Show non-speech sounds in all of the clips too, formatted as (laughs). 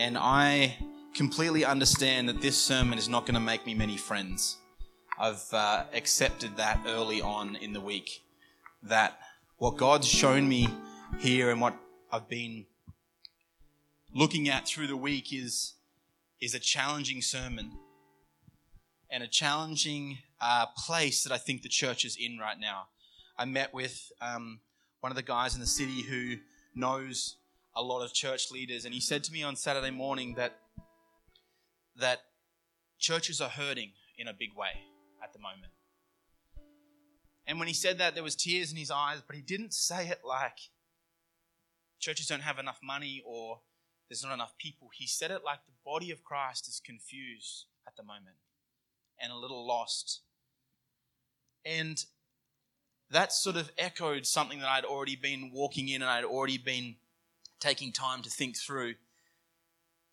And I completely understand that this sermon is not going to make me many friends. I've uh, accepted that early on in the week. That what God's shown me here and what I've been looking at through the week is, is a challenging sermon and a challenging uh, place that I think the church is in right now. I met with um, one of the guys in the city who knows a lot of church leaders, and he said to me on Saturday morning that that churches are hurting in a big way at the moment. And when he said that, there was tears in his eyes, but he didn't say it like churches don't have enough money or there's not enough people. He said it like the body of Christ is confused at the moment and a little lost. And that sort of echoed something that I'd already been walking in and I'd already been taking time to think through.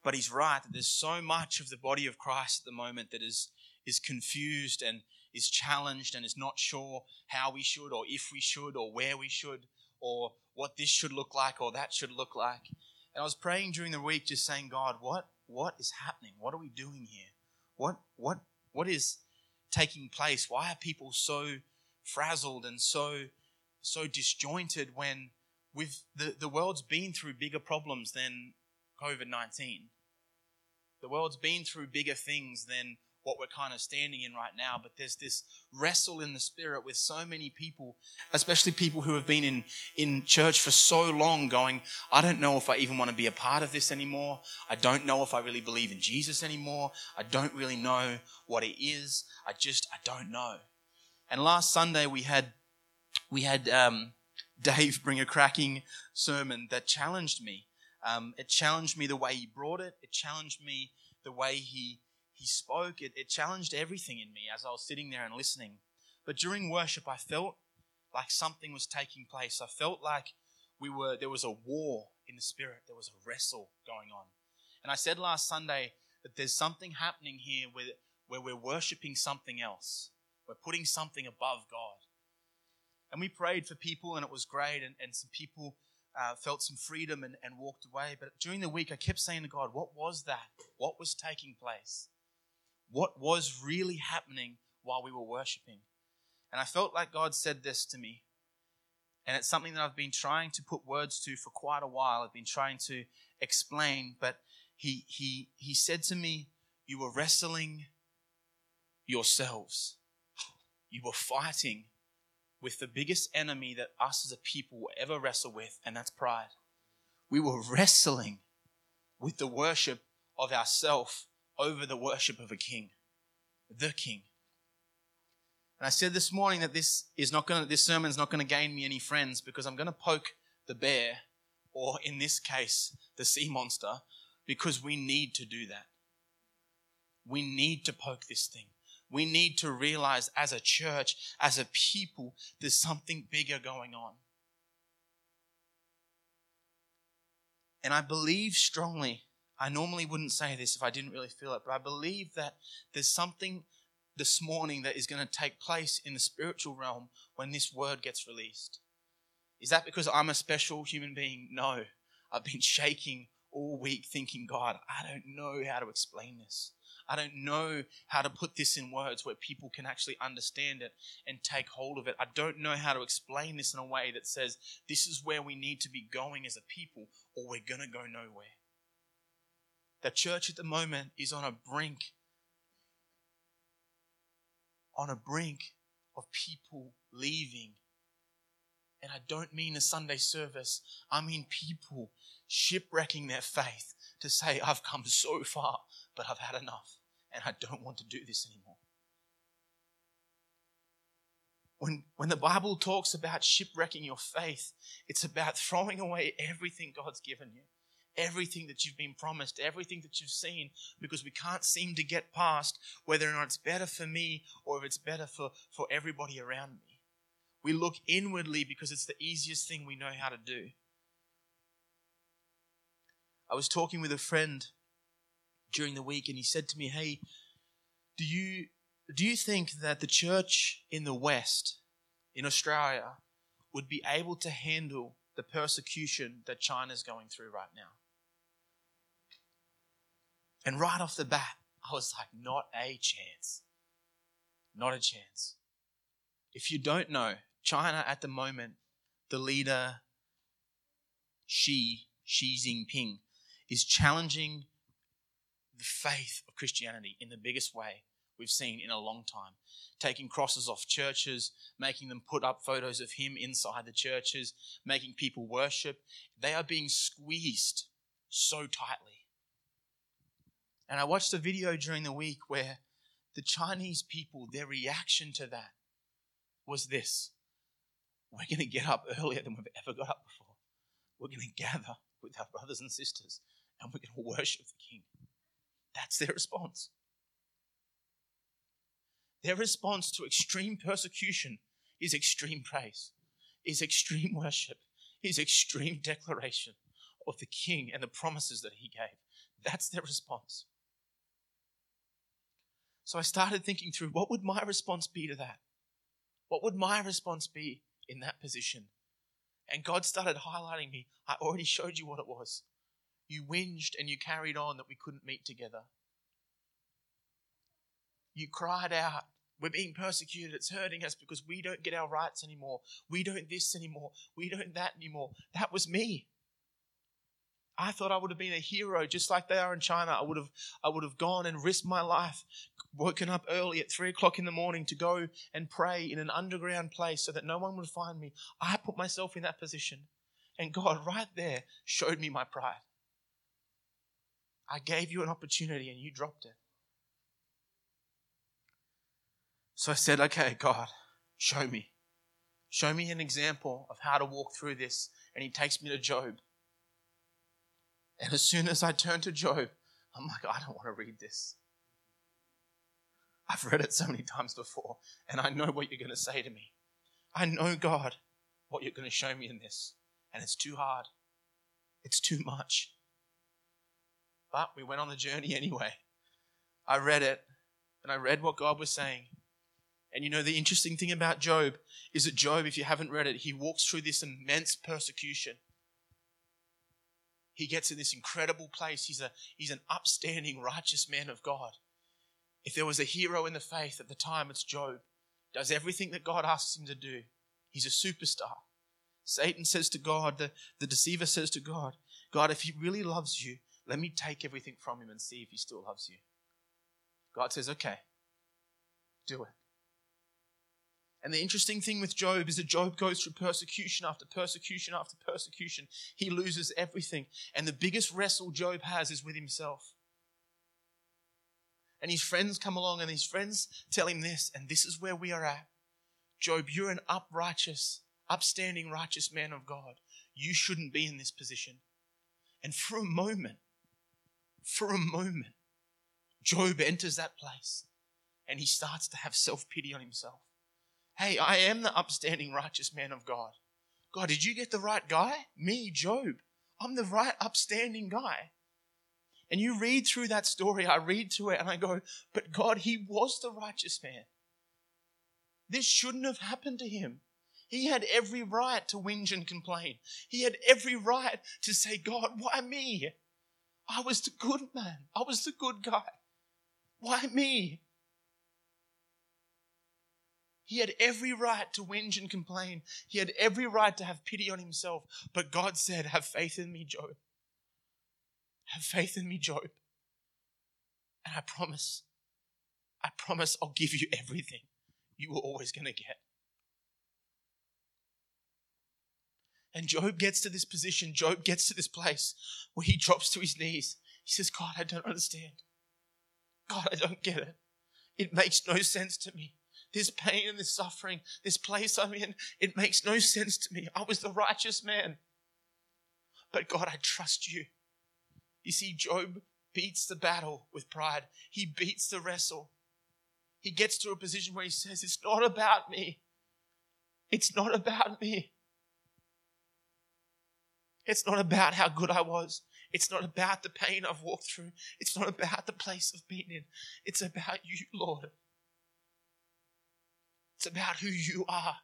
But he's right that there's so much of the body of Christ at the moment that is, is confused and is challenged and is not sure how we should or if we should or where we should or what this should look like or that should look like. And I was praying during the week just saying, God, what what is happening? What are we doing here? What what what is taking place? Why are people so frazzled and so so disjointed when we've the, the world's been through bigger problems than COVID-19. The world's been through bigger things than what we're kind of standing in right now, but there's this wrestle in the spirit with so many people, especially people who have been in, in church for so long, going, I don't know if I even want to be a part of this anymore. I don't know if I really believe in Jesus anymore. I don't really know what it is. I just, I don't know. And last Sunday we had, we had, um, Dave bring a cracking sermon that challenged me. Um, it challenged me the way he brought it. It challenged me the way he he spoke, it, it challenged everything in me as I was sitting there and listening. But during worship, I felt like something was taking place. I felt like we were there was a war in the spirit. There was a wrestle going on. And I said last Sunday that there's something happening here where, where we're worshiping something else. We're putting something above God. And we prayed for people, and it was great. And, and some people uh, felt some freedom and, and walked away. But during the week, I kept saying to God, What was that? What was taking place? what was really happening while we were worshiping. And I felt like God said this to me. And it's something that I've been trying to put words to for quite a while. I've been trying to explain, but he he he said to me, You were wrestling yourselves. You were fighting with the biggest enemy that us as a people will ever wrestle with, and that's pride. We were wrestling with the worship of ourself over the worship of a king, the king. And I said this morning that this is not going this sermon is not going to gain me any friends because I'm going to poke the bear, or in this case, the sea monster, because we need to do that. We need to poke this thing. We need to realize as a church, as a people, there's something bigger going on. And I believe strongly I normally wouldn't say this if I didn't really feel it, but I believe that there's something this morning that is going to take place in the spiritual realm when this word gets released. Is that because I'm a special human being? No. I've been shaking all week thinking, God, I don't know how to explain this. I don't know how to put this in words where people can actually understand it and take hold of it. I don't know how to explain this in a way that says this is where we need to be going as a people or we're going to go nowhere. The church at the moment is on a brink, on a brink of people leaving. And I don't mean a Sunday service, I mean people shipwrecking their faith to say, I've come so far, but I've had enough and I don't want to do this anymore. When, when the Bible talks about shipwrecking your faith, it's about throwing away everything God's given you everything that you've been promised, everything that you've seen, because we can't seem to get past whether or not it's better for me or if it's better for, for everybody around me. We look inwardly because it's the easiest thing we know how to do. I was talking with a friend during the week and he said to me, Hey, do you do you think that the church in the West, in Australia, would be able to handle the persecution that China's going through right now? And right off the bat, I was like, not a chance. Not a chance. If you don't know, China at the moment, the leader, Xi, Xi Jinping, is challenging the faith of Christianity in the biggest way we've seen in a long time. Taking crosses off churches, making them put up photos of him inside the churches, making people worship. They are being squeezed so tightly. And I watched a video during the week where the Chinese people, their reaction to that was this We're going to get up earlier than we've ever got up before. We're going to gather with our brothers and sisters and we're going to worship the King. That's their response. Their response to extreme persecution is extreme praise, is extreme worship, is extreme declaration of the King and the promises that he gave. That's their response. So I started thinking through what would my response be to that? What would my response be in that position? And God started highlighting me. I already showed you what it was. You whinged and you carried on that we couldn't meet together. You cried out, We're being persecuted. It's hurting us because we don't get our rights anymore. We don't this anymore. We don't that anymore. That was me. I thought I would have been a hero just like they are in China. I would have, I would have gone and risked my life, woken up early at three o'clock in the morning to go and pray in an underground place so that no one would find me. I put myself in that position. And God, right there, showed me my pride. I gave you an opportunity and you dropped it. So I said, okay, God, show me. Show me an example of how to walk through this. And he takes me to Job. And as soon as I turn to Job, I'm like, I don't want to read this. I've read it so many times before, and I know what you're going to say to me. I know, God, what you're going to show me in this, and it's too hard. It's too much. But we went on the journey (laughs) anyway. I read it, and I read what God was saying. And you know, the interesting thing about Job is that Job, if you haven't read it, he walks through this immense persecution he gets in this incredible place. He's, a, he's an upstanding, righteous man of God. If there was a hero in the faith at the time, it's Job. Does everything that God asks him to do. He's a superstar. Satan says to God, the, the deceiver says to God, God, if he really loves you, let me take everything from him and see if he still loves you. God says, okay, do it. And the interesting thing with Job is that Job goes through persecution after persecution after persecution. He loses everything. And the biggest wrestle Job has is with himself. And his friends come along and his friends tell him this, and this is where we are at. Job, you're an uprighteous, upstanding, righteous man of God. You shouldn't be in this position. And for a moment, for a moment, Job enters that place and he starts to have self pity on himself. Hey, I am the upstanding, righteous man of God. God, did you get the right guy? Me, Job. I'm the right, upstanding guy. And you read through that story, I read through it, and I go, but God, he was the righteous man. This shouldn't have happened to him. He had every right to whinge and complain. He had every right to say, God, why me? I was the good man. I was the good guy. Why me? He had every right to whinge and complain. He had every right to have pity on himself. But God said, Have faith in me, Job. Have faith in me, Job. And I promise, I promise I'll give you everything you were always going to get. And Job gets to this position, Job gets to this place where he drops to his knees. He says, God, I don't understand. God, I don't get it. It makes no sense to me this pain and this suffering, this place I'm in, it makes no sense to me. I was the righteous man. But God, I trust you. You see, Job beats the battle with pride, he beats the wrestle. He gets to a position where he says, It's not about me. It's not about me. It's not about how good I was. It's not about the pain I've walked through. It's not about the place I've been in. It's about you, Lord. It's about who you are.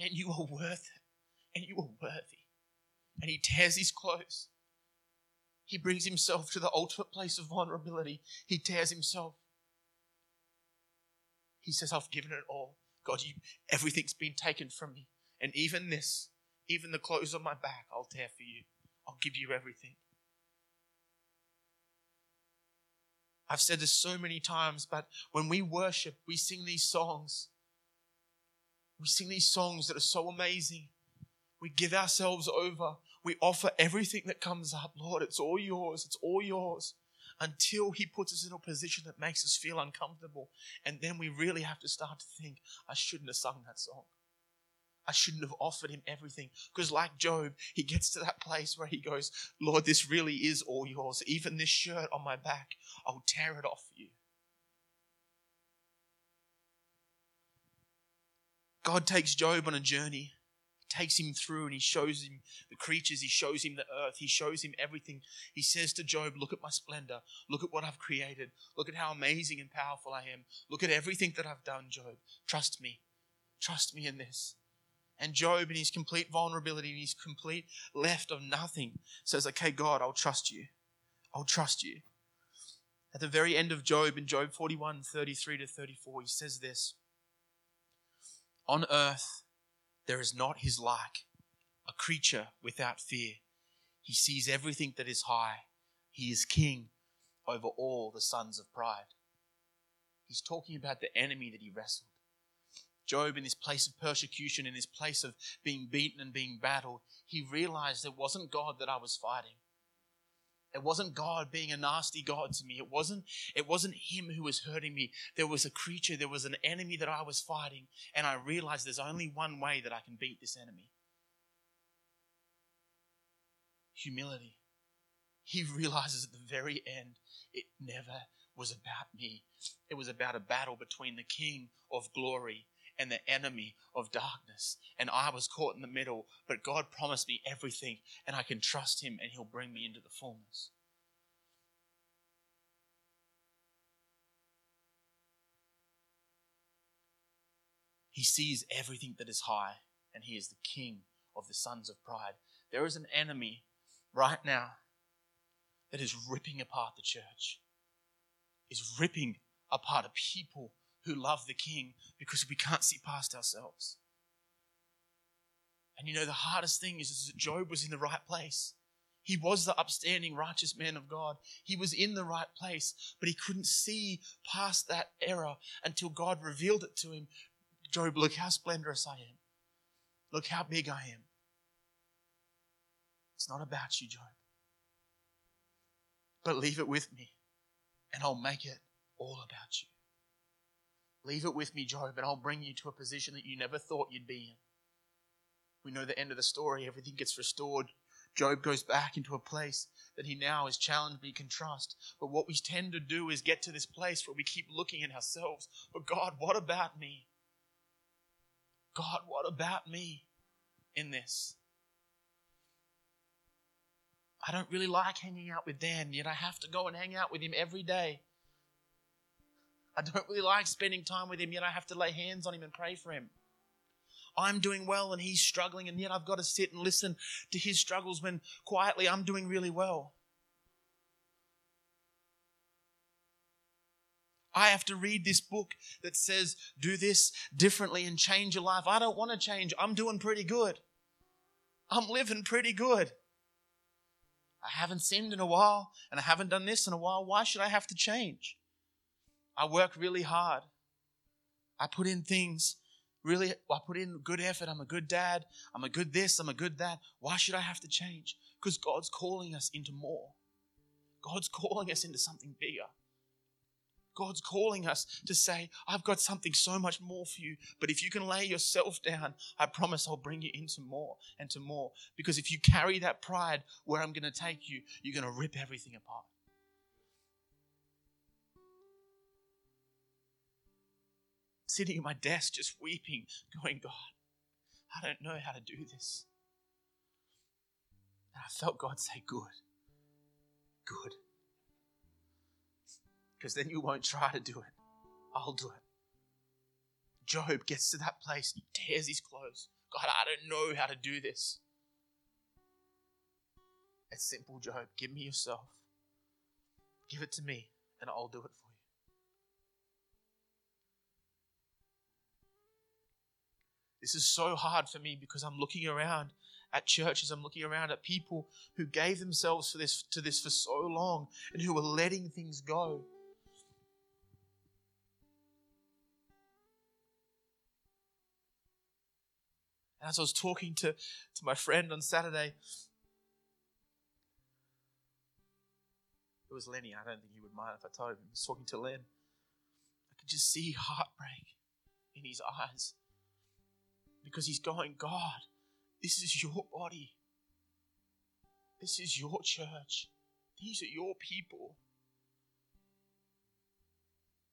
And you are worth it. And you are worthy. And he tears his clothes. He brings himself to the ultimate place of vulnerability. He tears himself. He says, I've given it all. God, you, everything's been taken from me. And even this, even the clothes on my back, I'll tear for you. I'll give you everything. I've said this so many times, but when we worship, we sing these songs. We sing these songs that are so amazing. We give ourselves over. We offer everything that comes up. Lord, it's all yours. It's all yours. Until He puts us in a position that makes us feel uncomfortable. And then we really have to start to think, I shouldn't have sung that song. I shouldn't have offered him everything. Because, like Job, he gets to that place where he goes, Lord, this really is all yours. Even this shirt on my back, I'll tear it off you. God takes Job on a journey. Takes him through and he shows him the creatures, he shows him the earth, he shows him everything. He says to Job, Look at my splendor, look at what I've created, look at how amazing and powerful I am, look at everything that I've done, Job. Trust me, trust me in this. And Job, in his complete vulnerability, in his complete left of nothing, says, Okay, God, I'll trust you. I'll trust you. At the very end of Job, in Job 41 33 to 34, he says this On earth there is not his like, a creature without fear. He sees everything that is high. He is king over all the sons of pride. He's talking about the enemy that he wrestled. Job, in this place of persecution, in this place of being beaten and being battled, he realized it wasn't God that I was fighting. It wasn't God being a nasty God to me. It wasn't, it wasn't Him who was hurting me. There was a creature, there was an enemy that I was fighting, and I realized there's only one way that I can beat this enemy humility. He realizes at the very end, it never was about me. It was about a battle between the King of glory and the enemy of darkness. And I was caught in the middle, but God promised me everything, and I can trust Him, and He'll bring me into the fullness. He sees everything that is high, and He is the King of the sons of pride. There is an enemy right now that is ripping apart the church, is ripping apart a people who love the King because we can't see past ourselves. And you know, the hardest thing is, is that Job was in the right place. He was the upstanding, righteous man of God. He was in the right place, but he couldn't see past that error until God revealed it to him. Job, look how splendorous I am. Look how big I am. It's not about you, Job. But leave it with me, and I'll make it all about you. Leave it with me, Job, and I'll bring you to a position that you never thought you'd be in. We know the end of the story. Everything gets restored. Job goes back into a place that he now is challenged, but he can trust. But what we tend to do is get to this place where we keep looking at ourselves. But God, what about me? God, what about me in this? I don't really like hanging out with Dan, yet I have to go and hang out with him every day. I don't really like spending time with him, yet I have to lay hands on him and pray for him. I'm doing well and he's struggling, and yet I've got to sit and listen to his struggles when quietly I'm doing really well. I have to read this book that says, do this differently and change your life. I don't want to change. I'm doing pretty good. I'm living pretty good. I haven't sinned in a while and I haven't done this in a while. Why should I have to change? I work really hard. I put in things really, I put in good effort. I'm a good dad. I'm a good this. I'm a good that. Why should I have to change? Because God's calling us into more. God's calling us into something bigger. God's calling us to say, I've got something so much more for you. But if you can lay yourself down, I promise I'll bring you into more and to more. Because if you carry that pride where I'm going to take you, you're going to rip everything apart. Sitting at my desk just weeping, going, God, I don't know how to do this. And I felt God say, Good. Good. Because then you won't try to do it. I'll do it. Job gets to that place, he tears his clothes. God, I don't know how to do this. It's simple, Job. Give me yourself. Give it to me, and I'll do it for you. This is so hard for me because I'm looking around at churches, I'm looking around at people who gave themselves for this, to this for so long and who are letting things go. And as I was talking to, to my friend on Saturday, it was Lenny. I don't think he would mind if I told him. I was talking to Len. I could just see heartbreak in his eyes because he's going, God, this is your body. This is your church. These are your people.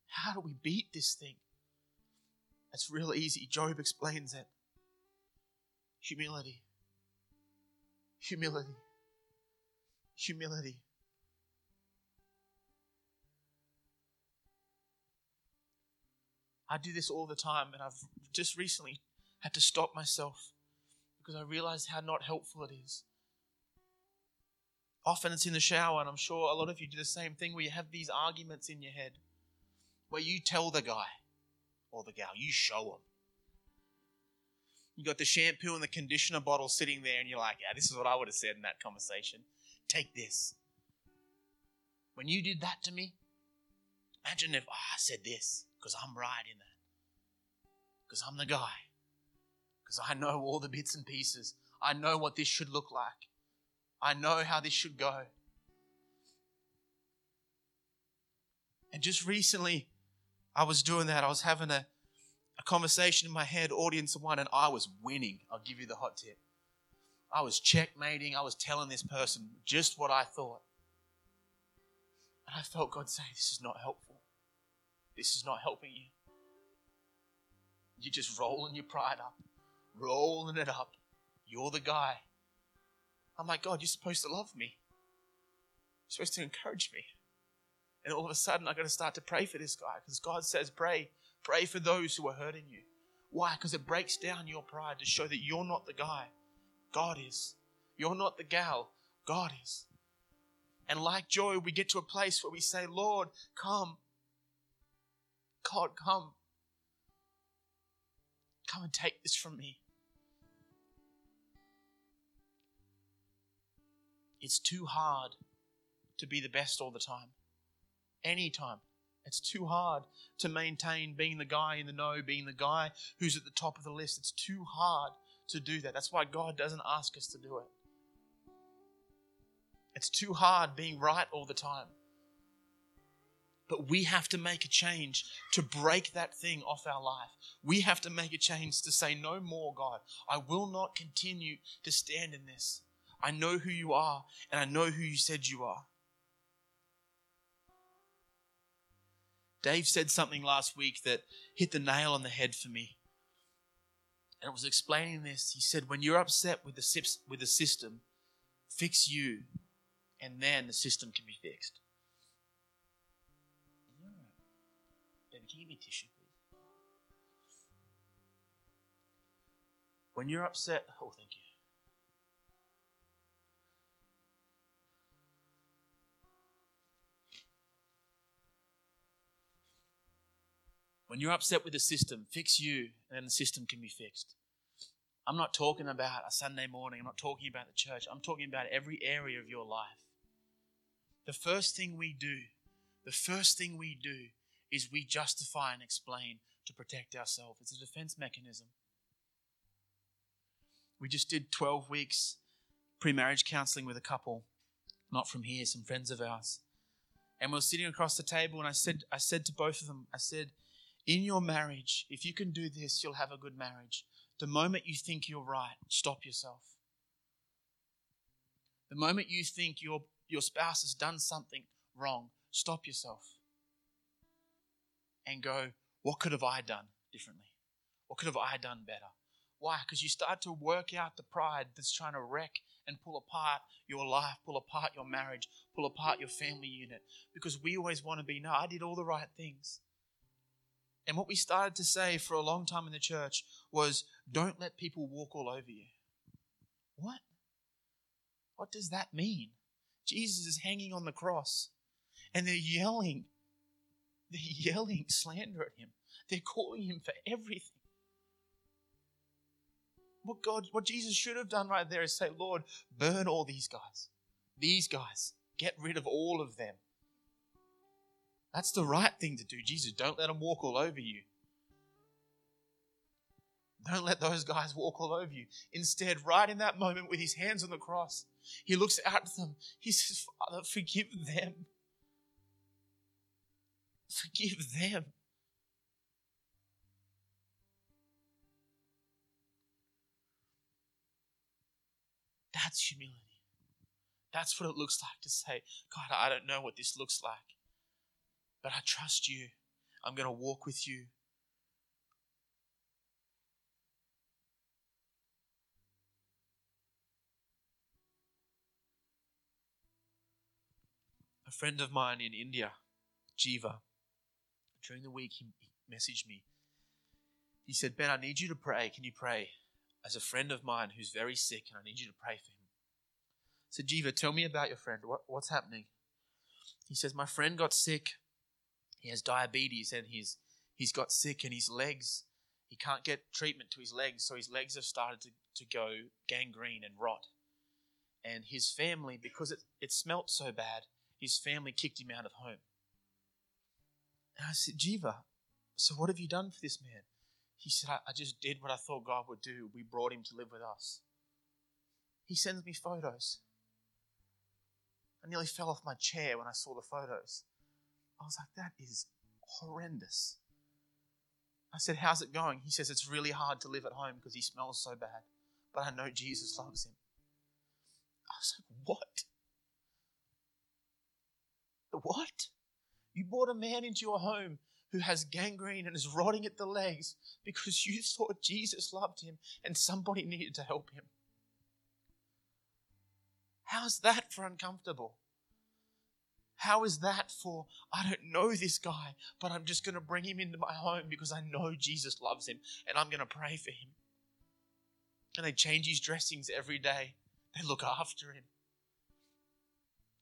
How do we beat this thing? It's real easy. Job explains it. Humility. Humility. Humility. I do this all the time, and I've just recently had to stop myself because I realized how not helpful it is. Often it's in the shower, and I'm sure a lot of you do the same thing where you have these arguments in your head where you tell the guy or the gal, you show them. You got the shampoo and the conditioner bottle sitting there, and you're like, yeah, this is what I would have said in that conversation. Take this. When you did that to me, imagine if oh, I said this because I'm right in that. Because I'm the guy because I know all the bits and pieces. I know what this should look like. I know how this should go. And just recently, I was doing that. I was having a, a conversation in my head, audience of one, and I was winning. I'll give you the hot tip. I was checkmating. I was telling this person just what I thought. And I felt God say, This is not helpful. This is not helping you. You're just rolling your pride up rolling it up. You're the guy. I'm like, God, you're supposed to love me. You're supposed to encourage me. And all of a sudden, I got to start to pray for this guy because God says, pray. Pray for those who are hurting you. Why? Because it breaks down your pride to show that you're not the guy. God is. You're not the gal. God is. And like Job, we get to a place where we say, Lord, come. God, come. Come and take this from me. It's too hard to be the best all the time. Anytime. It's too hard to maintain being the guy in the know, being the guy who's at the top of the list. It's too hard to do that. That's why God doesn't ask us to do it. It's too hard being right all the time. But we have to make a change to break that thing off our life. We have to make a change to say, No more, God. I will not continue to stand in this. I know who you are, and I know who you said you are. Dave said something last week that hit the nail on the head for me. And it was explaining this. He said, When you're upset with the, with the system, fix you, and then the system can be fixed. David, can you give me tissue, please? When you're upset, oh, thank you. When you're upset with the system, fix you, and then the system can be fixed. I'm not talking about a Sunday morning. I'm not talking about the church. I'm talking about every area of your life. The first thing we do, the first thing we do is we justify and explain to protect ourselves. It's a defense mechanism. We just did 12 weeks pre marriage counseling with a couple, not from here, some friends of ours. And we are sitting across the table, and I said, I said to both of them, I said, in your marriage, if you can do this, you'll have a good marriage. The moment you think you're right, stop yourself. The moment you think your, your spouse has done something wrong, stop yourself and go, What could have I done differently? What could have I done better? Why? Because you start to work out the pride that's trying to wreck and pull apart your life, pull apart your marriage, pull apart your family unit. Because we always want to be, no, I did all the right things. And what we started to say for a long time in the church was don't let people walk all over you. What? What does that mean? Jesus is hanging on the cross and they're yelling. They're (laughs) yelling slander at him. They're calling him for everything. What God, what Jesus should have done right there is say, Lord, burn all these guys. These guys. Get rid of all of them. That's the right thing to do. Jesus, don't let them walk all over you. Don't let those guys walk all over you. Instead, right in that moment with his hands on the cross, he looks out at them. He says, Father, forgive them. Forgive them. That's humility. That's what it looks like to say, God, I don't know what this looks like, but I trust you. I'm going to walk with you. A friend of mine in India, Jiva, during the week, he messaged me. He said, Ben, I need you to pray. Can you pray? As a friend of mine who's very sick, and I need you to pray for him. Said, Jiva, tell me about your friend. What, what's happening? He says, My friend got sick. He has diabetes and he's, he's got sick in his legs. He can't get treatment to his legs, so his legs have started to, to go gangrene and rot. And his family, because it, it smelt so bad, his family kicked him out of home. And I said, Jiva, so what have you done for this man? He said, I, I just did what I thought God would do. We brought him to live with us. He sends me photos. I nearly fell off my chair when I saw the photos. I was like, that is horrendous. I said, How's it going? He says, It's really hard to live at home because he smells so bad, but I know Jesus loves him. I was like, What? What? You brought a man into your home who has gangrene and is rotting at the legs because you thought Jesus loved him and somebody needed to help him. How's that for uncomfortable? How is that for, I don't know this guy, but I'm just going to bring him into my home because I know Jesus loves him and I'm going to pray for him. And they change his dressings every day, they look after him.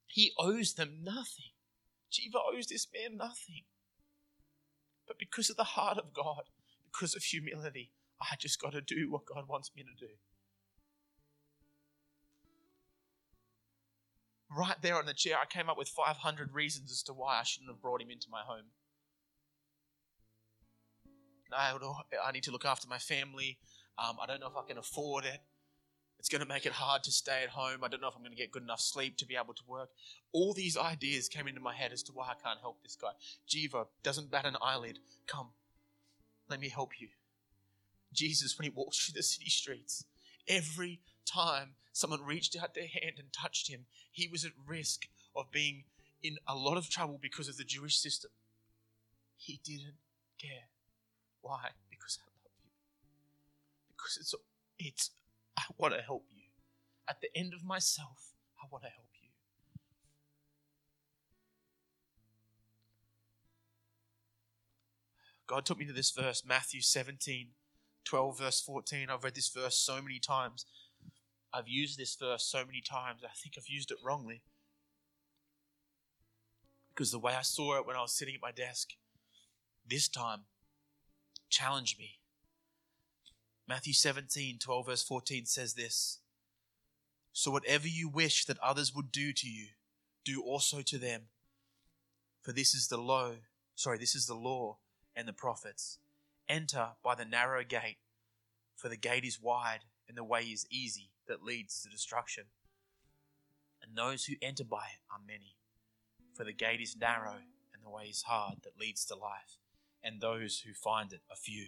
He owes them nothing. Jiva owes this man nothing. But because of the heart of God, because of humility, I just got to do what God wants me to do. Right there on the chair, I came up with 500 reasons as to why I shouldn't have brought him into my home. I need to look after my family. Um, I don't know if I can afford it. It's going to make it hard to stay at home. I don't know if I'm going to get good enough sleep to be able to work. All these ideas came into my head as to why I can't help this guy. Jiva doesn't bat an eyelid. Come, let me help you. Jesus, when he walks through the city streets, every time someone reached out their hand and touched him, he was at risk of being in a lot of trouble because of the Jewish system. He didn't care. Why? Because I love you. Because it's it's I want to help you. At the end of myself, I want to help you. God took me to this verse, Matthew 17, 12, verse 14. I've read this verse so many times. I've used this verse so many times. I think I've used it wrongly. Because the way I saw it when I was sitting at my desk, this time challenged me Matthew 17, 12, verse 14 says this So whatever you wish that others would do to you, do also to them. For this is the law, sorry, this is the law and the prophets. Enter by the narrow gate, for the gate is wide and the way is easy that leads to destruction. And those who enter by it are many. For the gate is narrow and the way is hard that leads to life, and those who find it are few.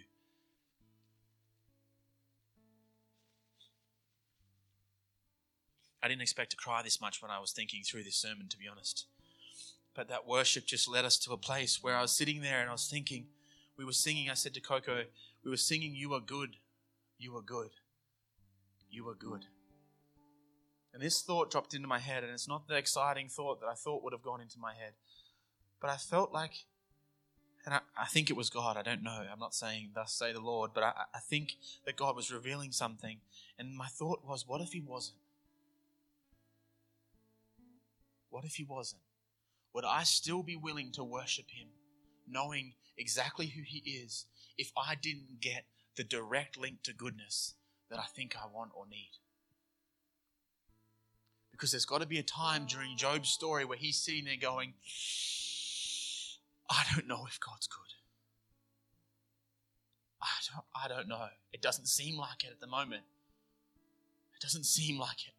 I didn't expect to cry this much when I was thinking through this sermon, to be honest. But that worship just led us to a place where I was sitting there and I was thinking, we were singing, I said to Coco, we were singing, You are good, you are good, you are good. And this thought dropped into my head, and it's not the exciting thought that I thought would have gone into my head. But I felt like, and I, I think it was God, I don't know, I'm not saying, Thus say the Lord, but I, I think that God was revealing something. And my thought was, What if He wasn't? What if he wasn't? Would I still be willing to worship him, knowing exactly who he is, if I didn't get the direct link to goodness that I think I want or need? Because there's got to be a time during Job's story where he's sitting there going, I don't know if God's good. I don't, I don't know. It doesn't seem like it at the moment. It doesn't seem like it.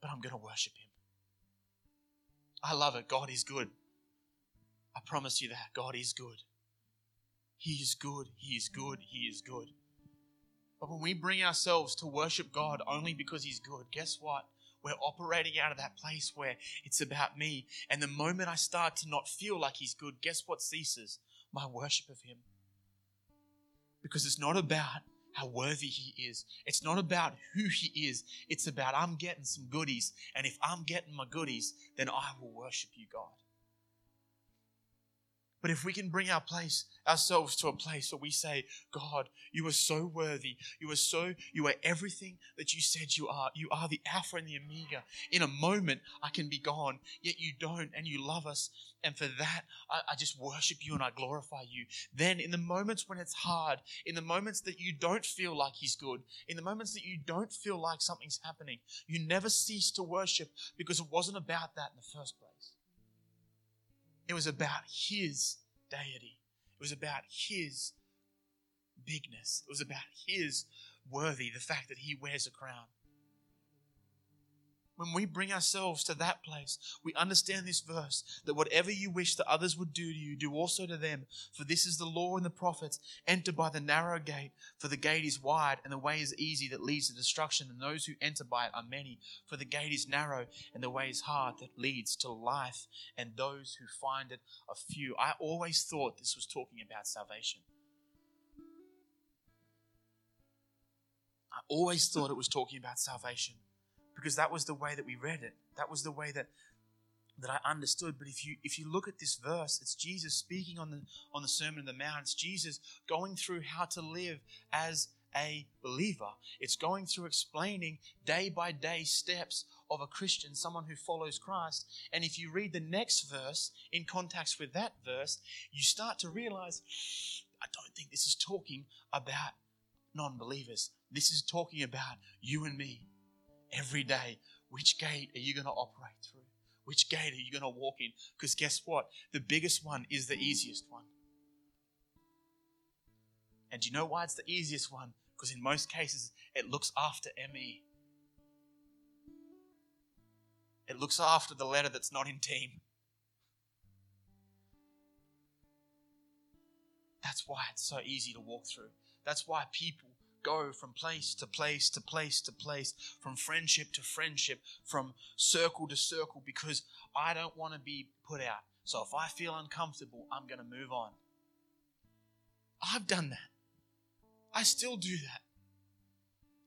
But I'm going to worship Him. I love it. God is good. I promise you that. God is good. He is good. He is good. He is good. But when we bring ourselves to worship God only because He's good, guess what? We're operating out of that place where it's about me. And the moment I start to not feel like He's good, guess what ceases? My worship of Him. Because it's not about how worthy He is, it's not about who He is. It's about I'm getting some goodies. And if I'm getting my goodies, then I will worship you, God. But if we can bring our place, ourselves to a place where we say, God, you are so worthy. You are so, you are everything that you said you are. You are the Alpha and the Omega. In a moment, I can be gone, yet you don't, and you love us. And for that, I, I just worship you and I glorify you. Then, in the moments when it's hard, in the moments that you don't feel like He's good, in the moments that you don't feel like something's happening, you never cease to worship because it wasn't about that in the first place. It was about His deity. It was about His bigness. It was about His worthy, the fact that He wears a crown. When we bring ourselves to that place, we understand this verse that whatever you wish that others would do to you, do also to them. For this is the law and the prophets. Enter by the narrow gate, for the gate is wide and the way is easy that leads to destruction, and those who enter by it are many. For the gate is narrow and the way is hard that leads to life, and those who find it are few. I always thought this was talking about salvation. I always thought it was talking about salvation because that was the way that we read it. That was the way that that I understood. But if you if you look at this verse, it's Jesus speaking on the on the Sermon on the Mount. It's Jesus going through how to live as a believer. It's going through explaining day by day steps of a Christian, someone who follows Christ. And if you read the next verse in context with that verse, you start to realize, I don't think this is talking about non believers. This is talking about you and me every day. Which gate are you going to operate through? Which gate are you going to walk in? Because guess what? The biggest one is the easiest one. And do you know why it's the easiest one? Because in most cases, it looks after ME. It looks after the letter that's not in team. That's why it's so easy to walk through. That's why people go from place to place to place to place, from friendship to friendship, from circle to circle, because I don't want to be put out. So if I feel uncomfortable, I'm going to move on. I've done that. I still do that.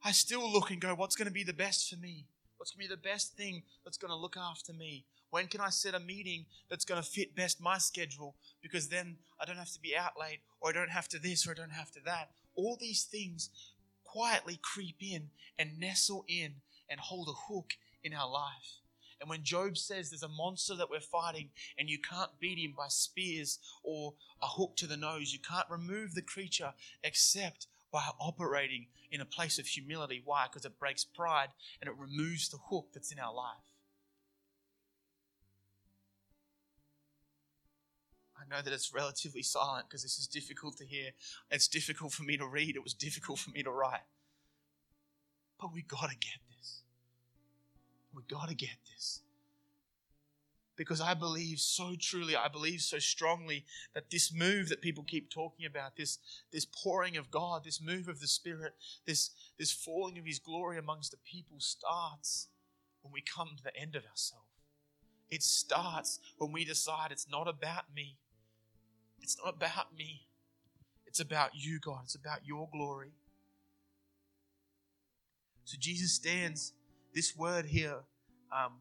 I still look and go, what's going to be the best for me? What's going to be the best thing that's going to look after me? When can I set a meeting that's going to fit best my schedule? Because then I don't have to be out late, or I don't have to this, or I don't have to that, all these things quietly creep in and nestle in and hold a hook in our life. And when Job says there's a monster that we're fighting and you can't beat him by spears or a hook to the nose, you can't remove the creature except by operating in a place of humility. Why? Because it breaks pride and it removes the hook that's in our life. I know that it's relatively silent because this is difficult to hear. It's difficult for me to read. It was difficult for me to write. But we got to get this. We got to get this. Because I believe so truly, I believe so strongly that this move that people keep talking about, this, this pouring of God, this move of the Spirit, this, this falling of His glory amongst the people starts when we come to the end of ourselves. It starts when we decide it's not about me, it's not about me. It's about you, God. It's about your glory. So Jesus stands, this word here, um,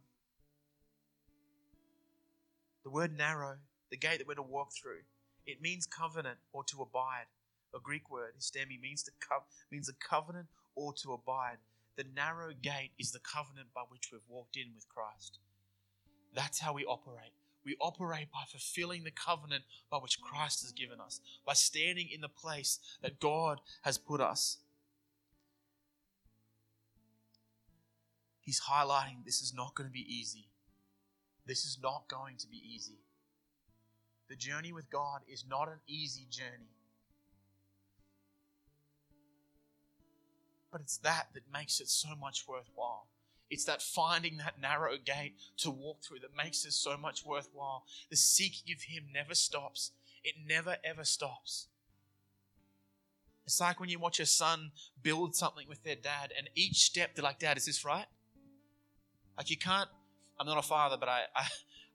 the word narrow, the gate that we're to walk through, it means covenant or to abide. A Greek word, histemi, means to co- means a covenant or to abide. The narrow gate is the covenant by which we've walked in with Christ. That's how we operate. We operate by fulfilling the covenant by which Christ has given us, by standing in the place that God has put us. He's highlighting this is not going to be easy. This is not going to be easy. The journey with God is not an easy journey. But it's that that makes it so much worthwhile. It's that finding that narrow gate to walk through that makes it so much worthwhile. The seeking of Him never stops, it never ever stops. It's like when you watch a son build something with their dad, and each step they're like, Dad, is this right? Like, you can't, I'm not a father, but I, I,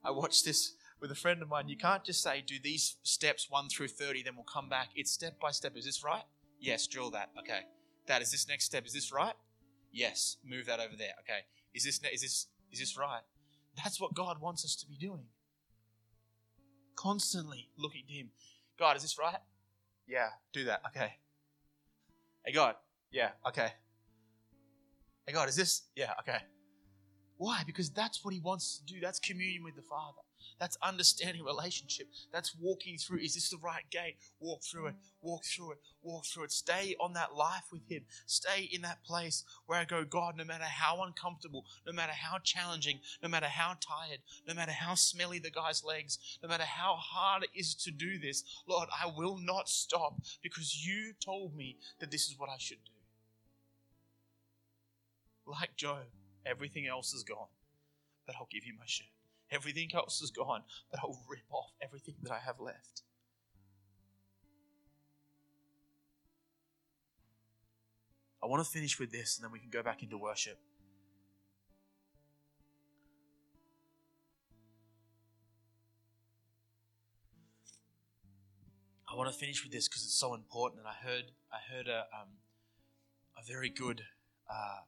I watched this with a friend of mine. You can't just say, Do these steps 1 through 30, then we'll come back. It's step by step. Is this right? Yes, drill that. Okay. Dad, is this next step? Is this right? Yes, move that over there. Okay. Is this is this is this right? That's what God wants us to be doing. Constantly looking to him. God, is this right? Yeah, do that. Okay. Hey God. Yeah, okay. Hey God, is this? Yeah, okay. Why? Because that's what he wants to do. That's communion with the Father. That's understanding relationship. That's walking through. Is this the right gate? Walk through it. Walk through it. Walk through it. Stay on that life with Him. Stay in that place where I go, God, no matter how uncomfortable, no matter how challenging, no matter how tired, no matter how smelly the guy's legs, no matter how hard it is to do this, Lord, I will not stop because you told me that this is what I should do. Like Job, everything else is gone, but I'll give you my shirt. Everything else is gone, but I'll rip off everything that I have left. I want to finish with this and then we can go back into worship. I want to finish with this because it's so important. And I heard, I heard a, um, a very good uh,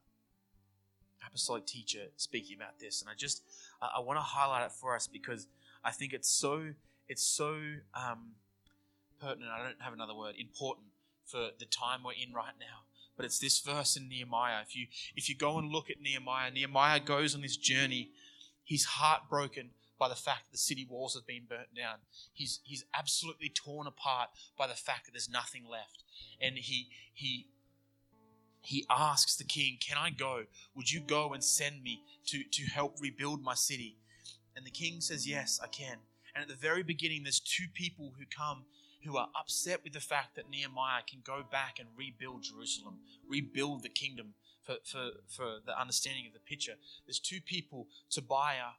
apostolic teacher speaking about this, and I just I, want to highlight it for us because I think it's so it's so um, pertinent. I don't have another word. Important for the time we're in right now. But it's this verse in Nehemiah. If you if you go and look at Nehemiah, Nehemiah goes on this journey. He's heartbroken by the fact that the city walls have been burnt down. He's he's absolutely torn apart by the fact that there's nothing left. And he he he asks the king, Can I go? Would you go and send me to, to help rebuild my city? And the king says, Yes, I can. And at the very beginning, there's two people who come who are upset with the fact that Nehemiah can go back and rebuild Jerusalem, rebuild the kingdom for, for, for the understanding of the picture. There's two people, Tobiah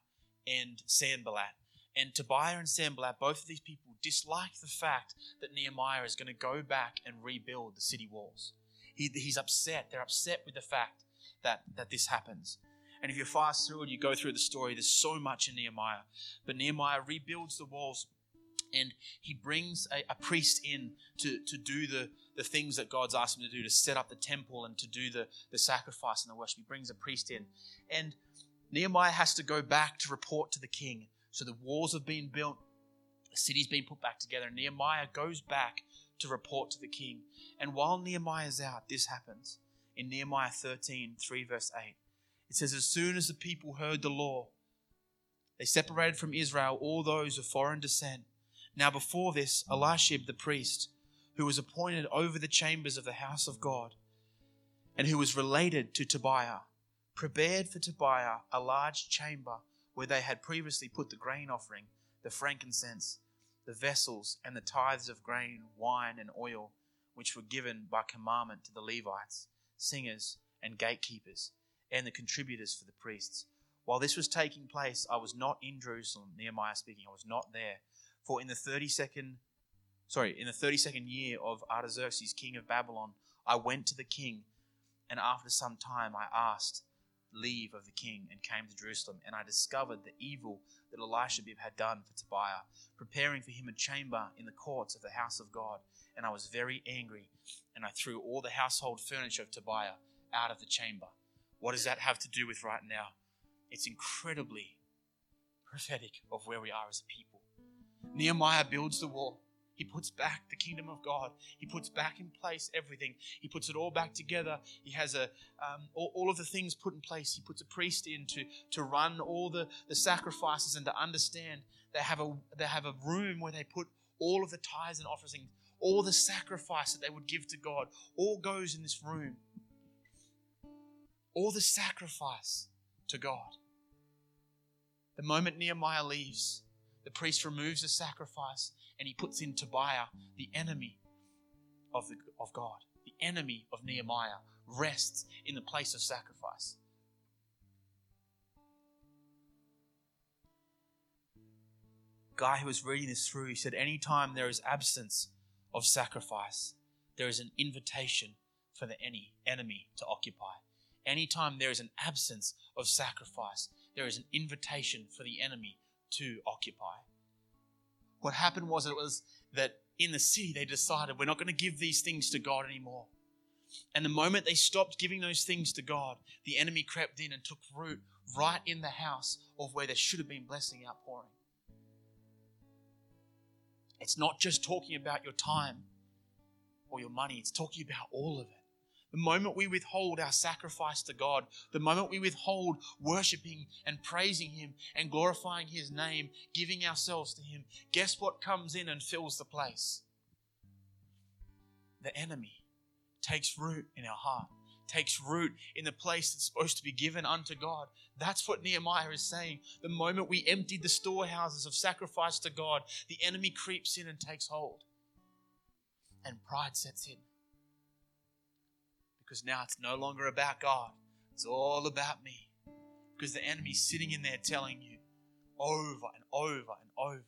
and Sanballat. And Tobiah and Sanballat, both of these people, dislike the fact that Nehemiah is going to go back and rebuild the city walls. He, he's upset. They're upset with the fact that, that this happens. And if you fast through and you go through the story, there's so much in Nehemiah. But Nehemiah rebuilds the walls and he brings a, a, priest in to, to do the, the things that God's asked him to do, to set up the temple and to do the, the sacrifice and the worship. He brings a priest in. And Nehemiah has to go back to report to the king. So the walls have been built, the city's been put back together. And Nehemiah goes back to report to the king. And while Nehemiah is out, this happens. In Nehemiah 13, 3 verse 8, it says, As soon as the people heard the law, they separated from Israel all those of foreign descent. Now, before this, Eliashib the priest, who was appointed over the chambers of the house of God, and who was related to Tobiah, prepared for Tobiah a large chamber where they had previously put the grain offering, the frankincense, the vessels and the tithes of grain, wine, and oil, which were given by commandment to the Levites, singers, and gatekeepers, and the contributors for the priests. While this was taking place, I was not in Jerusalem, Nehemiah speaking, I was not there. For in the 32nd, sorry, in the 32nd year of Artaxerxes, king of Babylon, I went to the king, and after some time I asked, leave of the king and came to Jerusalem, and I discovered the evil that Elisha had done for Tobiah, preparing for him a chamber in the courts of the house of God. And I was very angry, and I threw all the household furniture of Tobiah out of the chamber. What does that have to do with right now? It's incredibly prophetic of where we are as a people. Nehemiah builds the wall. He puts back the kingdom of God. He puts back in place everything. He puts it all back together. He has a um, all, all, of the things put in place. He puts a priest in to, to run all the, the sacrifices and to understand. They have a they have a room where they put all of the tithes and offerings, all the sacrifice that they would give to God, all goes in this room. All the sacrifice to God. The moment Nehemiah leaves, the priest removes the sacrifice and he puts in Tobiah, the enemy of, the, of God, the enemy of Nehemiah, rests in the place of sacrifice. Guy who was reading this through, he said, Anytime there is absence of sacrifice, there is an invitation for the any enemy to occupy. Anytime there is an absence of sacrifice, there is an invitation for the enemy to occupy. What happened was it was that in the city they decided we're not going to give these things to God anymore. And the moment they stopped giving those things to God, the enemy crept in and took root right in the house of where there should have been blessing outpouring. It's not just talking about your time or your money, it's talking about all of it. The moment we withhold our sacrifice to God, the moment we withhold worshiping and praising Him and glorifying His name, giving ourselves to Him, guess what comes in and fills the place? The enemy takes root in our heart, takes root in the place that's supposed to be given unto God. That's what Nehemiah is saying. The moment we emptied the storehouses of sacrifice to God, the enemy creeps in and takes hold, and pride sets in because now it's no longer about God, it's all about me. Because the enemy's sitting in there telling you over and over and over.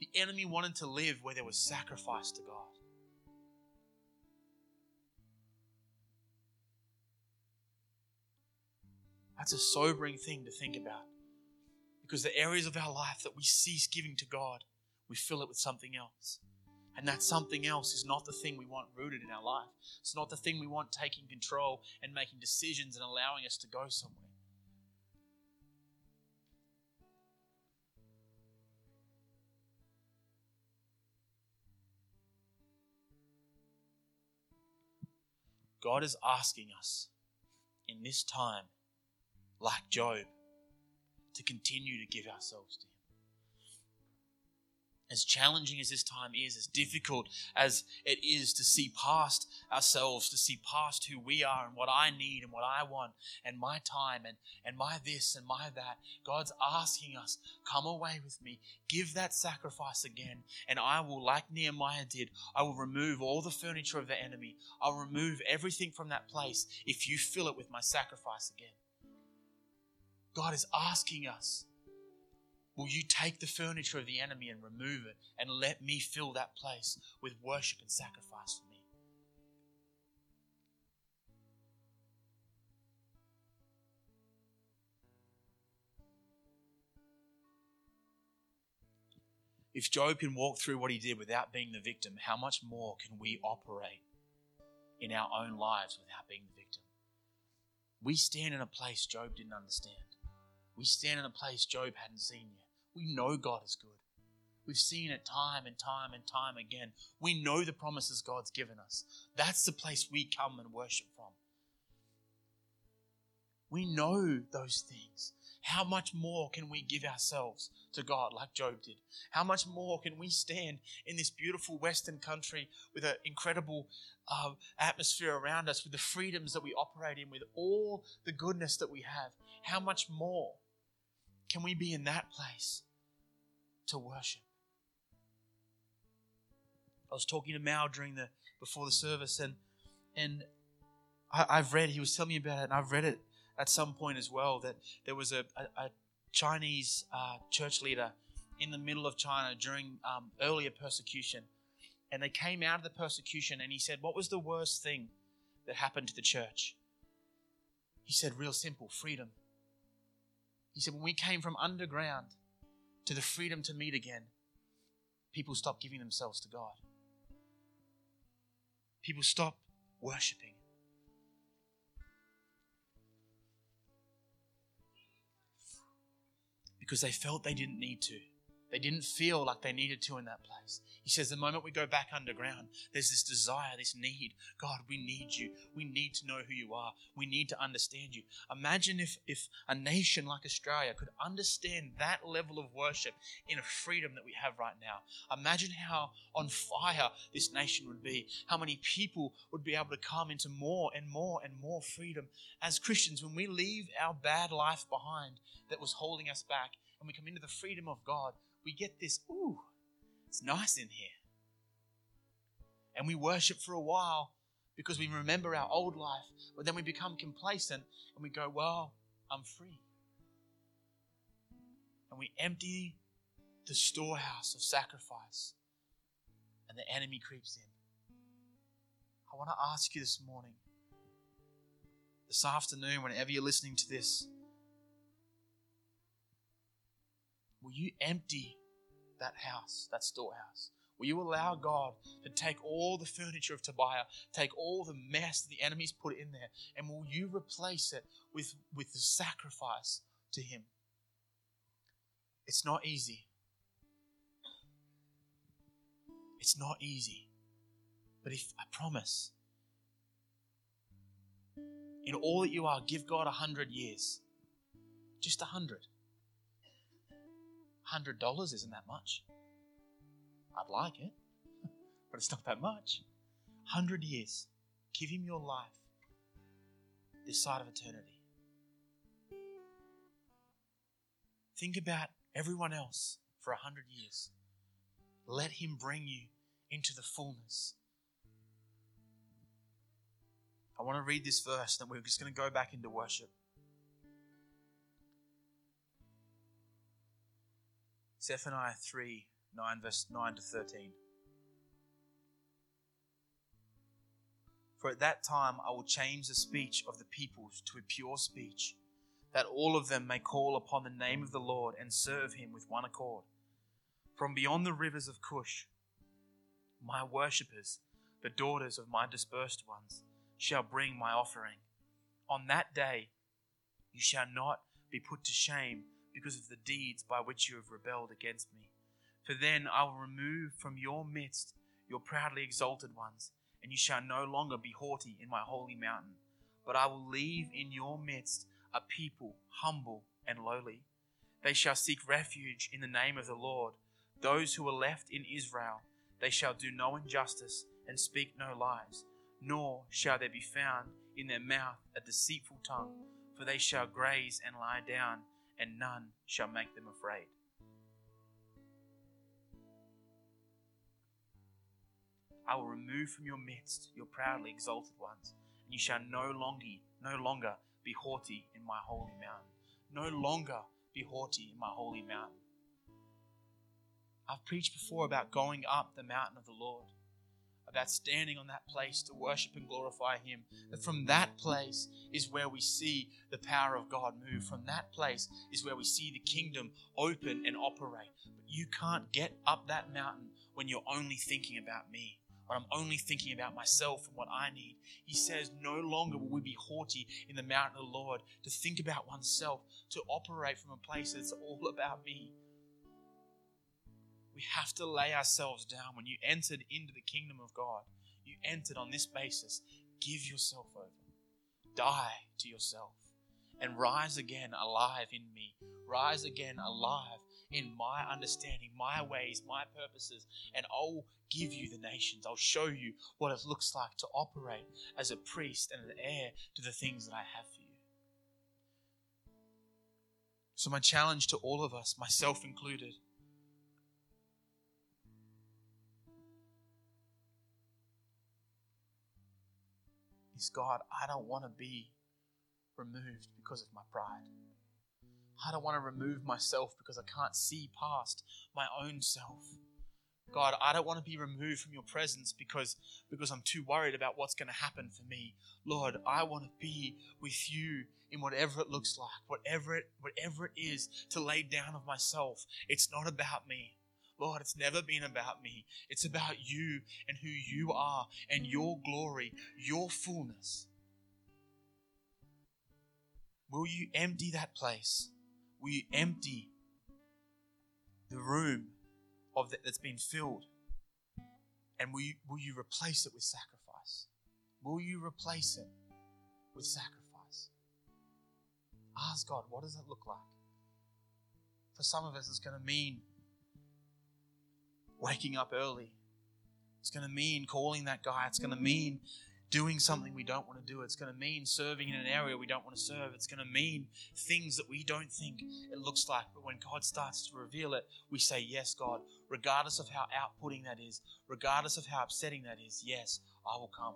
The enemy wanted to live where there was sacrifice to God. That's a sobering thing to think about. Because the areas of our life that we cease giving to God, we fill it with something else. And that something else is not the thing we want rooted in our life. It's not the thing we want taking control and making decisions and allowing us to go somewhere. God is asking us in this time, like Job, to continue to give ourselves to Him as challenging as this time is, as difficult as it is to see past ourselves, to see past who we are and what I need and what I want and my time and, and my this and my that, God's asking us, come away with me, give that sacrifice again, and I will, like Nehemiah did, I will remove all the furniture of the enemy. I'll remove everything from that place if you fill it with my sacrifice again. God is asking us Will you take the furniture of the enemy and remove it and let me fill that place with worship and sacrifice for me? If Job can walk through what he did without being the victim, how much more can we operate in our own lives without being the victim? We stand in a place Job didn't understand. We stand in a place Job hadn't seen yet. We know God is good. We've seen it time and time and time again. We know the promises God's given us. That's the place we come and worship from. We know those things. How much more can we give ourselves to God like Job did? How much more can we stand in this beautiful Western country with an incredible uh, atmosphere around us, with the freedoms that we operate in, with all the goodness that we have? How much more can we be in that place to worship? I was talking to Mao during the before the service, and and I, have read. He was telling me about it, and I've read it at some point as well. That there was a, a, a Chinese uh, church leader in the middle of China during um, earlier persecution, and they came out of the persecution, and he said, "What was the worst thing that happened to the church?" He said, "Real simple, freedom." He said, when we came from underground to the freedom to meet again, people stopped giving themselves to God. People stopped worshiping. Because they felt they didn't need to. They didn't feel like they needed to in that place. He says, the moment we go back underground, there's this desire, this need. God, we need you. We need to know who you are. We need to understand you. Imagine if, if a nation like Australia could understand that level of worship in a freedom that we have right now. Imagine how on fire this nation would be, how many people would be able to come into more and more and more freedom. As Christians, when we leave our bad life behind that was holding us back and we come into the freedom of God, we get this, ooh, it's nice in here. And we worship for a while because we remember our old life, but then we become complacent and we go, well, I'm free. And we empty the storehouse of sacrifice, and the enemy creeps in. I want to ask you this morning, this afternoon, whenever you're listening to this, will you empty that house, that storehouse? Will you allow God to take all the furniture of Tobiah, take all the mess the enemy's put in there, and will you replace it with, with the sacrifice to Him? It's not easy. It's not easy. But if I promise, in all that you are, give God a hundred years. Just a hundred. Hundred dollars isn't that much. I'd like it, (laughs) but it's not that much. Hundred years. Give him your life this side of eternity. Think about everyone else for a hundred years. Let him bring you into the fullness. I want to read this verse, then we're just going to go back into worship. Zephaniah 3 9, verse 9 to 13. For at that time I will change the speech of the peoples to a pure speech, that all of them may call upon the name of the Lord and serve him with one accord. From beyond the rivers of Cush, my worshippers, the daughters of my dispersed ones, shall bring my offering. On that day you shall not be put to shame because of the deeds by which you have rebelled against me. For then I will remove from your midst your proudly exalted ones, and you shall no longer be haughty in my holy mountain. But I will leave in your midst a people humble and lowly. They shall seek refuge in the name of the Lord. Those who are left in Israel, they shall do no injustice and speak no lies, nor shall there be found in their mouth a deceitful tongue, for they shall graze and lie down and none shall make them afraid. I will remove from your midst your proudly exalted ones, and you shall no longer, no longer be haughty in my holy mountain. No longer be haughty in my holy mountain. I've preached before about going up the mountain of the Lord about standing on that place to worship and glorify Him. That from that place is where we see the power of God move. From that place is where we see the kingdom open and operate. But you can't get up that mountain when you're only thinking about me. Or I'm only thinking about myself and what I need. He says, No longer will we be haughty in the mountain of the Lord to think about oneself, to operate from a place that's all about me we have to lay ourselves down. When you entered into the kingdom of God, you entered on this basis. Give yourself over, die to yourself, and rise again alive in me. Rise again alive in my understanding, my ways, my purposes, and I'll give you the nations. I'll show you what it looks like to operate as a priest and an heir to the things that I have for you. So, my challenge to all of us, myself included, is God, I don't want to be removed because of my pride. I don't want to remove myself because I can't see past my own self. God, I don't want to be removed from your presence because, because I'm too worried about what's going to happen for me. Lord, I want to be with you in whatever it looks like, whatever it, whatever it is to lay down of myself. It's not about me. Lord, it's never been about me. It's about you and who you are and your glory, your fullness. Will you empty that place? Will you empty the room of that that's been filled? And will you, will you replace it with sacrifice? Will you replace it with sacrifice? Ask God, what does it look like? For some of us, it's going to mean waking up early. It's going to mean calling that guy. It's going to mean doing something we don't want to do. It's going to mean serving in an area we don't want to serve. It's going to mean things that we don't think it looks like. But when God starts to reveal it, we say, Yes, God, regardless of how outputting that is, regardless of how upsetting that is, yes, I will come.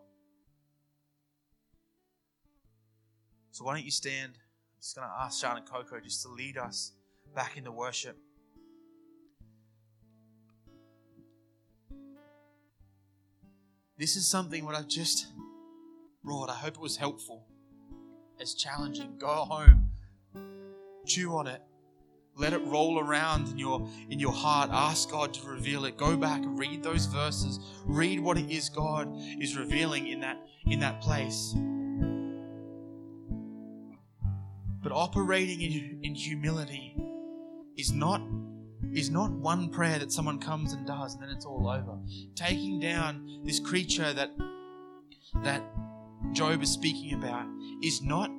So why don't you stand? I'm just going to ask Sean and Coco just to lead us back into worship. This is something what I've just brought. I hope it was helpful. It's challenging. Go home, chew on it, let it roll around in your in your heart. Ask God to reveal it. Go back, and read those verses, read what it is God is revealing in that in that place. But operating in, in humility is not is not one prayer that someone comes and does and then it's all over. Taking down this creature that that Job is speaking about is not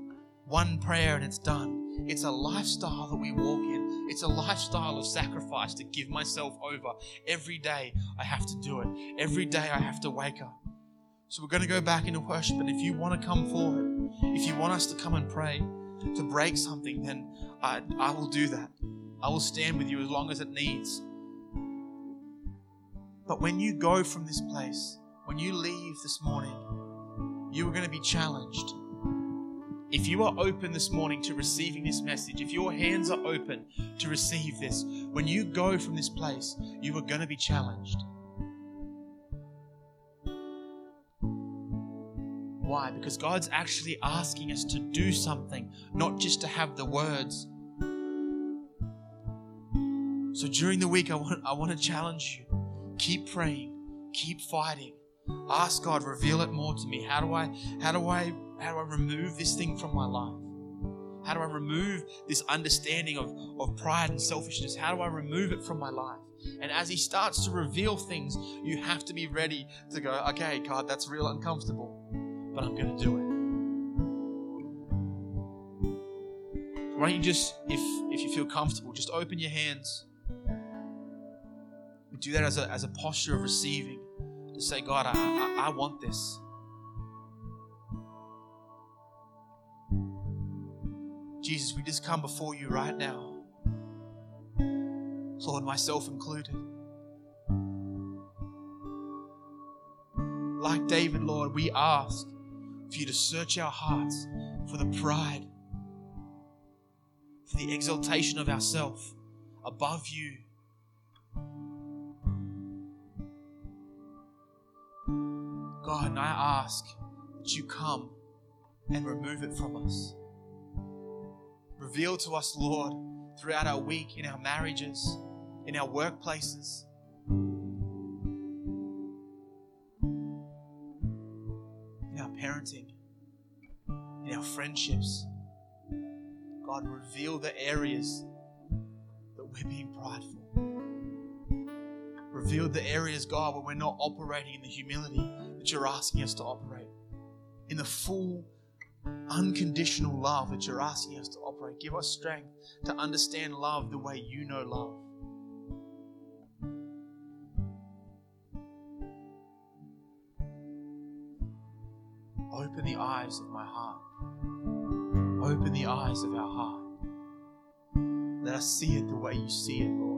one prayer and it's done. It's a lifestyle that we walk in. It's a lifestyle of sacrifice to give myself over. Every day I have to do it. Every day I have to wake up. So we're going to go back into worship. And if you want to come forward, if you want us to come and pray to break something, then I, I will do that. I will stand with you as long as it needs. But when you go from this place, when you leave this morning, you are going to be challenged. If you are open this morning to receiving this message, if your hands are open to receive this, when you go from this place, you are going to be challenged. Why? Because God's actually asking us to do something, not just to have the words. So during the week, I want, I want to challenge you. Keep praying, keep fighting, Ask God, reveal it more to me. How do I, how do I, how do I remove this thing from my life? How do I remove this understanding of, of pride and selfishness? How do I remove it from my life? And as He starts to reveal things, you have to be ready to go, okay, God, that's real uncomfortable, but I'm going to do it. Why don't you just, if, if you feel comfortable, just open your hands. Do that as a, as a posture of receiving to say, God, I, I, I want this. Jesus, we just come before you right now. Lord, myself included. Like David, Lord, we ask for you to search our hearts for the pride, for the exaltation of ourself above you. God, and I ask that you come and remove it from us. Reveal to us, Lord, throughout our week, in our marriages, in our workplaces. In our parenting, in our friendships. God, reveal the areas that we're being prideful. Reveal the areas, God, where we're not operating in the humility you're asking us to operate, in the full, unconditional love that you're asking us to operate. Give us strength to understand love the way you know love. Open the eyes of my heart. Open the eyes of our heart. Let us see it the way you see it, Lord.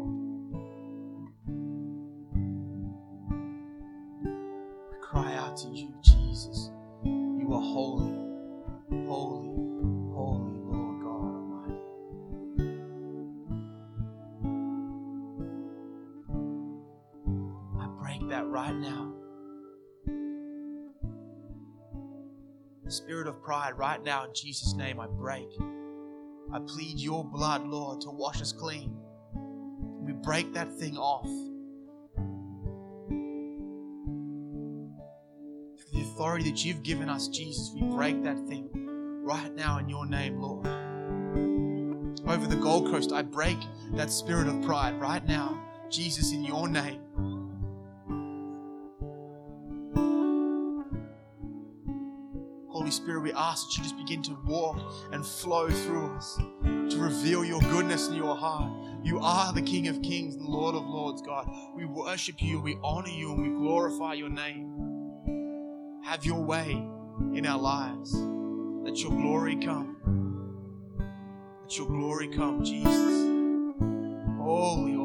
To you, Jesus. You are holy, holy, holy, Lord God Almighty. I break that right now. The spirit of pride, right now, in Jesus' name, I break. I plead your blood, Lord, to wash us clean. We break that thing off. Authority that you've given us, Jesus, we break that thing right now in your name, Lord. over the Gold Coast, I break that spirit of pride right now. Jesus, in your name. Holy Spirit, we ask that you just begin to walk and flow through us, to reveal your goodness in your heart. You are the King of Kings and Lord of Lords, God. We worship you, we honor you, and we glorify your name. Have your way in our lives. Let your glory come. Let your glory come, Jesus. Holy.